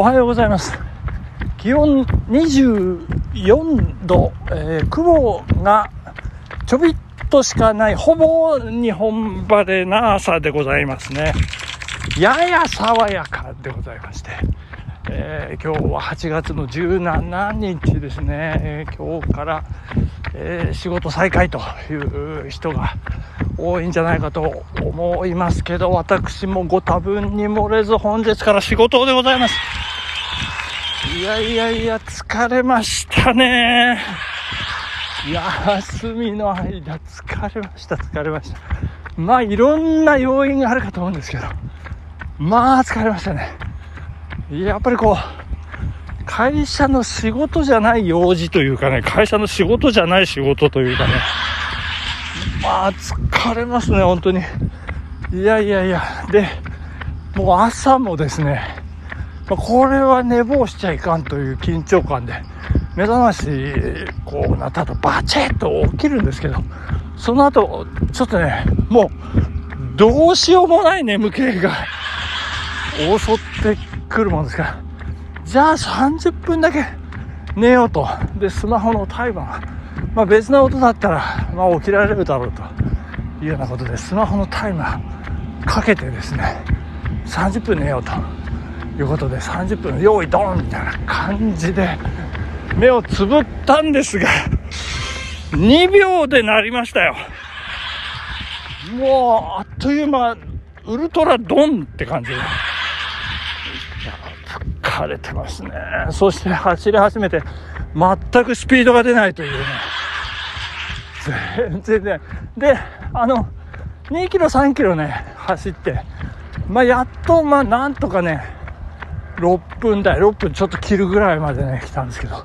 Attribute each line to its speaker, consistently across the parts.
Speaker 1: おはようございます。気温24度、えー、雲がちょびっとしかないほぼ日本晴れな朝でございますね。やや爽やかでございまして、えー、今日は8月の17日ですね、えー、今日から、え、仕事再開という人が多いんじゃないかと思いますけど私もご多分に漏れず本日から仕事でございます。いやいやいや、疲れましたね。休みの間、疲れました、疲れました。まあ、いろんな要因があるかと思うんですけど、まあ、疲れましたね。やっぱりこう、会社の仕事じゃない用事というかね、会社の仕事じゃない仕事というかね、まあ、疲れますね、本当に。いやいやいや、で、もう朝もですね、これは寝坊しちゃいかんという緊張感で、目覚まし、こうなったとバチッと起きるんですけど、その後、ちょっとね、もう、どうしようもない眠気が襲ってくるもんですから、じゃあ30分だけ寝ようと。で、スマホのタイマー、まあ別な音だったら、まあ起きられるだろうというようなことで、スマホのタイマーかけてですね、30分寝ようと。いうことで30分用意ドンみたいな感じで目をつぶったんですが2秒でなりましたよ。もうあっという間ウルトラドンって感じで。疲れてますね。そして走り始めて全くスピードが出ないというね。全然ね。であの2キロ3キロね走ってまあやっとまあなんとかね6分台、6分ちょっと切るぐらいまでね、来たんですけど、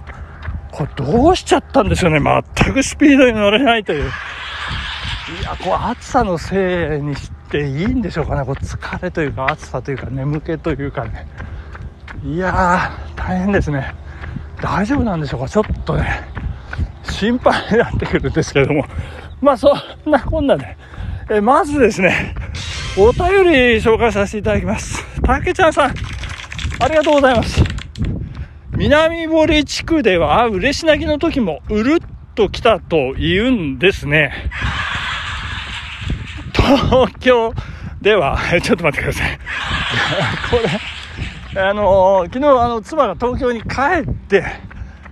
Speaker 1: これどうしちゃったんですよね。全くスピードに乗れないという。いや、こう暑さのせいにしていいんでしょうかね。こう疲れというか暑さというか眠気というかね。いやー、大変ですね。大丈夫なんでしょうかちょっとね、心配になってくるんですけども。まあそんなこんなで、えまずですね、お便り紹介させていただきます。たけちゃんさん、ありがとうございます。南堀地区では、嬉し泣きの時も、うるっと来たと言うんですね。東京では、ちょっと待ってください。これ、あの昨日、あの、妻が東京に帰って、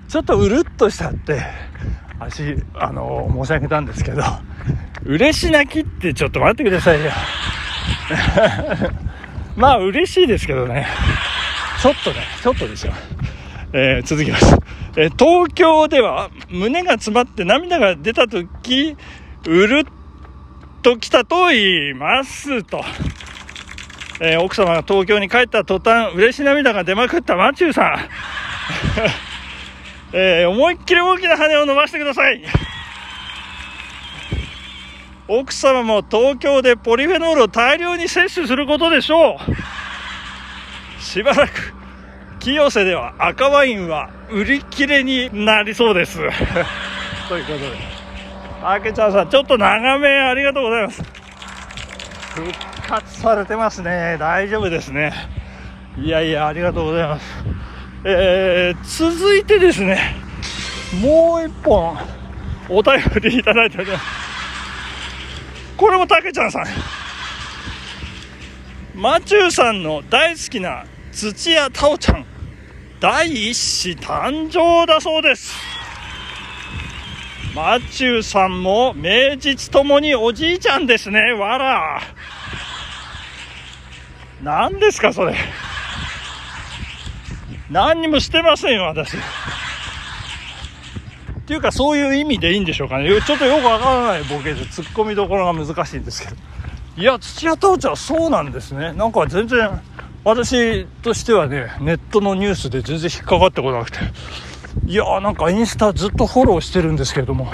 Speaker 1: ちょっとうるっとしたって、足、あの申し上げたんですけど、嬉し泣きってちょっと待ってくださいよ。まあ、嬉しいですけどね。ちょっとね、ちょっとですよ。えー、続きます。えー、東京では胸が詰まって涙が出たとき、うるっと来たと言いますと。えー、奥様が東京に帰った途端、嬉し涙が出まくったマチューさん。えー、思いっきり大きな羽を伸ばしてください。奥様も東京でポリフェノールを大量に摂取することでしょう。しばらく清瀬では赤ワインは売り切れになりそうです。ということで。あけちゃんさんちょっと長めありがとうございます。復活されてますね。大丈夫ですね。いやいやありがとうございます。えー、続いてですねもう一本お便りいただいております。これもたけちゃんさん。マチューさんの大好きな土屋太鳳ちゃん第一子誕生だそうです。マチューさんも名実ともにおじいちゃんですね。わら。何ですかそれ。何にもしてませんよ私。っていうかそういう意味でいいんでしょうかね。ちょっとよくわからないボケでツッコミどころが難しいんですけど。いや土屋太鳳ちゃんそうなんですね。なんか全然私としてはね、ネットのニュースで全然引っかかってこなくて、いやーなんかインスタずっとフォローしてるんですけれども、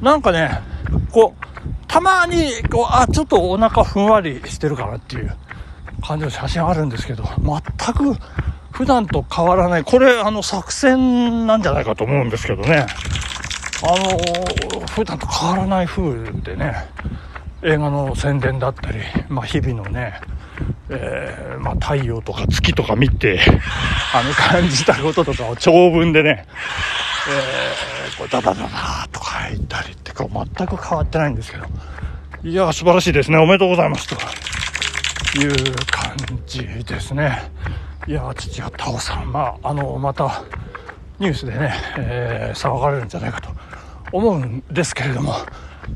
Speaker 1: なんかね、こう、たまに、こう、あ、ちょっとお腹ふんわりしてるかなっていう感じの写真あるんですけど、全く普段と変わらない、これ、あの、作戦なんじゃないかと思うんですけどね、あの、普段と変わらない風でね、映画の宣伝だったり、まあ、日々のね、えー、まあ、太陽とか月とか見て、あの、感じたこととかを長文でね、えー、こうダダダダとか言ったりってか全く変わってないんですけど、いや、素晴らしいですね。おめでとうございます。という感じですね。いや、父がタオさん、まあ、あの、また、ニュースでね、えー、騒がれるんじゃないかと思うんですけれども、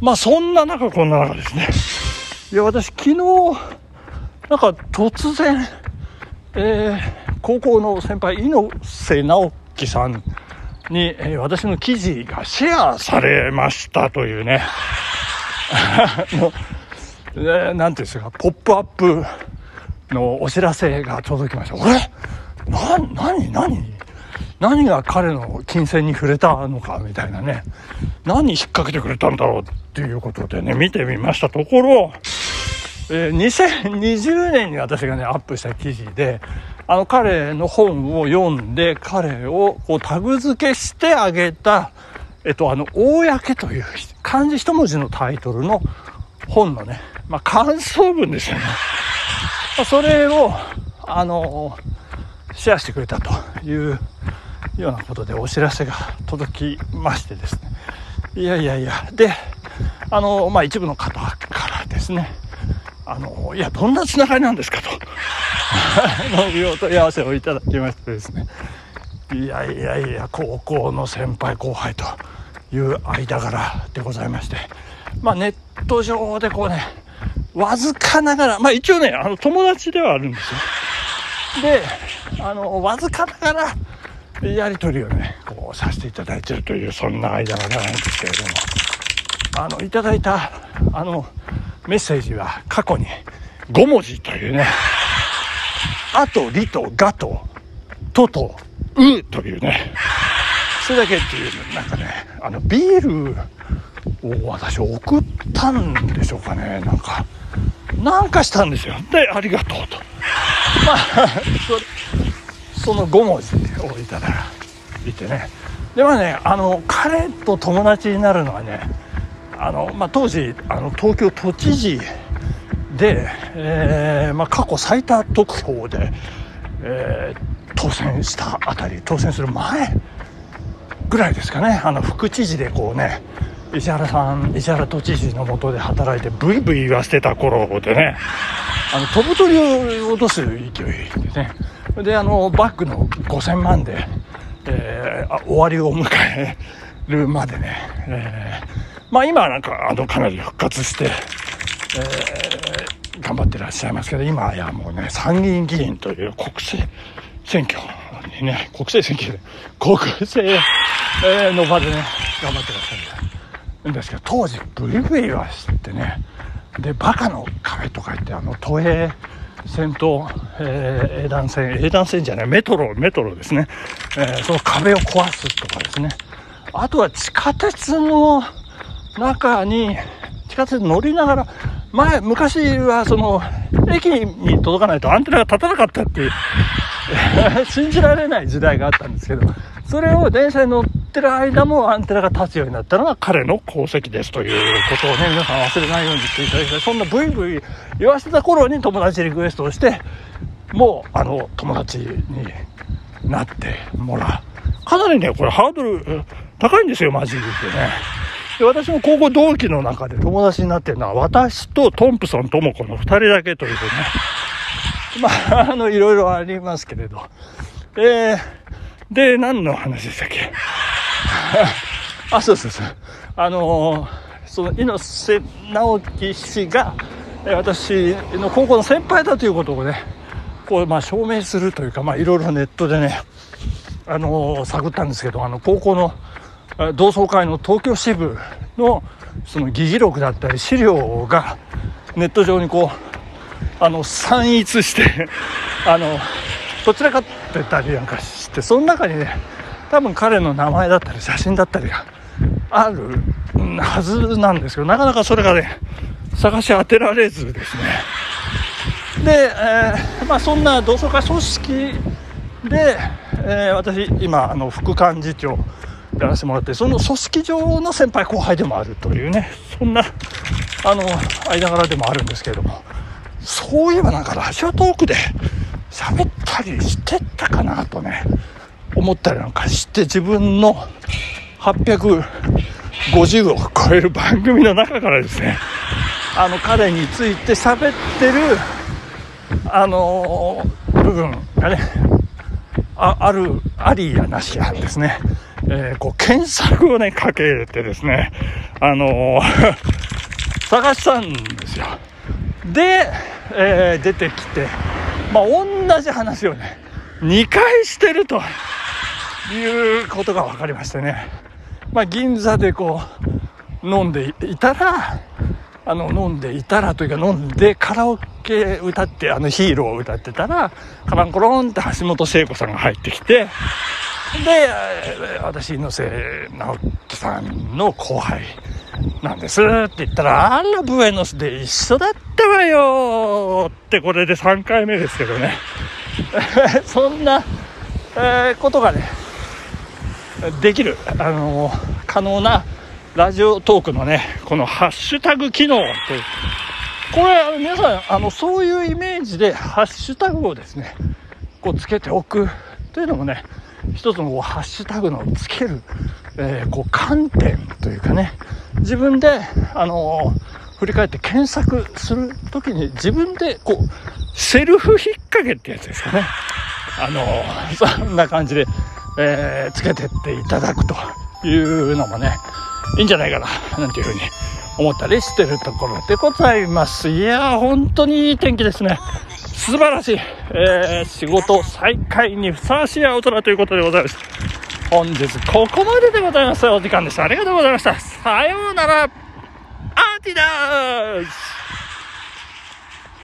Speaker 1: まあ、そんな中、こんな中ですね。いや、私、昨日、なんか突然、えー、高校の先輩、猪瀬直樹さんに、えー、私の記事がシェアされましたというね、の、えー、なんていうんですか、ポップアップのお知らせが届きました。俺な、何、何？何が彼の金銭に触れたのかみたいなね、何引っ掛けてくれたんだろうっていうことでね、見てみました。ところ、えー、2020年に私がね、アップした記事で、あの彼の本を読んで、彼をこうタグ付けしてあげた、えっと、あの、公という漢字一文字のタイトルの本のね、まあ、感想文ですよね。まあ、それを、あの、シェアしてくれたというようなことでお知らせが届きましてですね。いやいやいや、で、あの、まあ、一部の方からですね、あの、いや、どんなつながりなんですかと、のお問い合わせをいただきましてですね、いやいやいや、高校の先輩後輩という間柄でございまして、まあ、ネット上でこうね、わずかながら、まあ一応ね、あの友達ではあるんですよ。で、あの、わずかながら、やり取りをね、こうさせていただいてるという、そんな間柄なんですけれども、あの、いただいた、あの、メッセージは過去に5文字というね、あと、りと、がと、とと、うというね、それだけっていう、なんかね、あの、ビールを私送ったんでしょうかね、なんか、なんかしたんですよ。で、ありがとうと。まあ、そその5文字をいただいてね。で、まあね、あの、彼と友達になるのはね、あの、まあ、当時あの東京都知事で、えーまあ、過去最多得票で、えー、当選したあたり当選する前ぐらいですかね。あの副知事でこうね石原さん石原都知事のもとで働いてブイブイ言わせてた頃でねあの飛ぶ鳥を落とす勢いでね。であのバッグの5000万で、えー、終わりを迎えるまでね、えーまあ今はなんか、あの、かなり復活して、えー、頑張ってらっしゃいますけど、今やもうね、参議院議員という国政選挙にね、国政選挙で、国政、えの場でね、頑張ってらっしゃるんですけど、当時、ブイブイは知ってね、で、バカの壁とか言って、あの、都営線と、えー、営団線、営団線じゃない、メトロ、メトロですね、えー、その壁を壊すとかですね、あとは地下鉄の、中に地下鉄乗りながら、前、昔はその、駅に届かないとアンテナが立たなかったっていう、信じられない時代があったんですけど、それを電車に乗ってる間もアンテナが立つようになったのが彼の功績ですということをね、皆さん忘れないようにしていただきたい。そんなブイブイ言わせた頃に友達リクエストをして、もう、あの、友達になってもらう。かなりね、これハードル高いんですよ、マジでね。で私も高校同期の中で友達になってるのは、私とトンプソン智子の二人だけということね。まあ、あの、いろいろありますけれど。えー、で、何の話でしたっけ？あ、そうそうそう。あのー、その猪瀬直樹氏が、私の高校の先輩だということをね、こう、まあ、証明するというか、まあ、いろいろネットでね、あのー、探ったんですけど、あの、高校の同窓会の東京支部のその議事録だったり資料がネット上にこうあの散逸して あのどちらかってたりなんかしてその中にね多分彼の名前だったり写真だったりがあるはずなんですけどなかなかそれがね探し当てられずですね。で、えー、まあそんな同窓会組織で、えー、私今あの副幹事長やらせてもらってその組織上の先輩後輩でもあるというねそんなあの間柄でもあるんですけれどもそういえばなんかラジオトークで喋ったりしてたかなとね、思ったりなんかして自分の850を超える番組の中からですね、あの彼について喋ってる、あの、部分がね、あある、ありやなしやですね。えー、こう検索をね、かけてですね、あのー、探したんですよ。で、えー、出てきて、まあ、同じ話をね、2回してるということが分かりましてね。まあ、銀座でこう、飲んでいたら、あの、飲んでいたらというか、飲んでカラオケ歌って、あのヒーローを歌ってたら、カランコロンって橋本聖子さんが入ってきて、で、私、猪瀬直樹さんの後輩なんですって言ったら、あら、ブエノスで一緒だったわよってこれで3回目ですけどね。そんな、えー、ことがね、できる、あの、可能なラジオトークのね、このハッシュタグ機能という。これ、皆さん、あの、そういうイメージでハッシュタグをですね、こうつけておくというのもね、一つのこうハッシュタグのつける、えー、こう観点というかね、自分で、あのー、振り返って検索するときに自分でこう、セルフ引っ掛けってやつですかね。あのー、そんな感じで、え、つけてっていただくというのもね、いいんじゃないかな、なんていうふうに思ったりしてるところでございます。いやー、本当にいい天気ですね。素晴らしい、えー、仕事再開にふさわしい青空ということでございました。本日ここまででございます。お時間でした。ありがとうございました。さようなら。アーティダース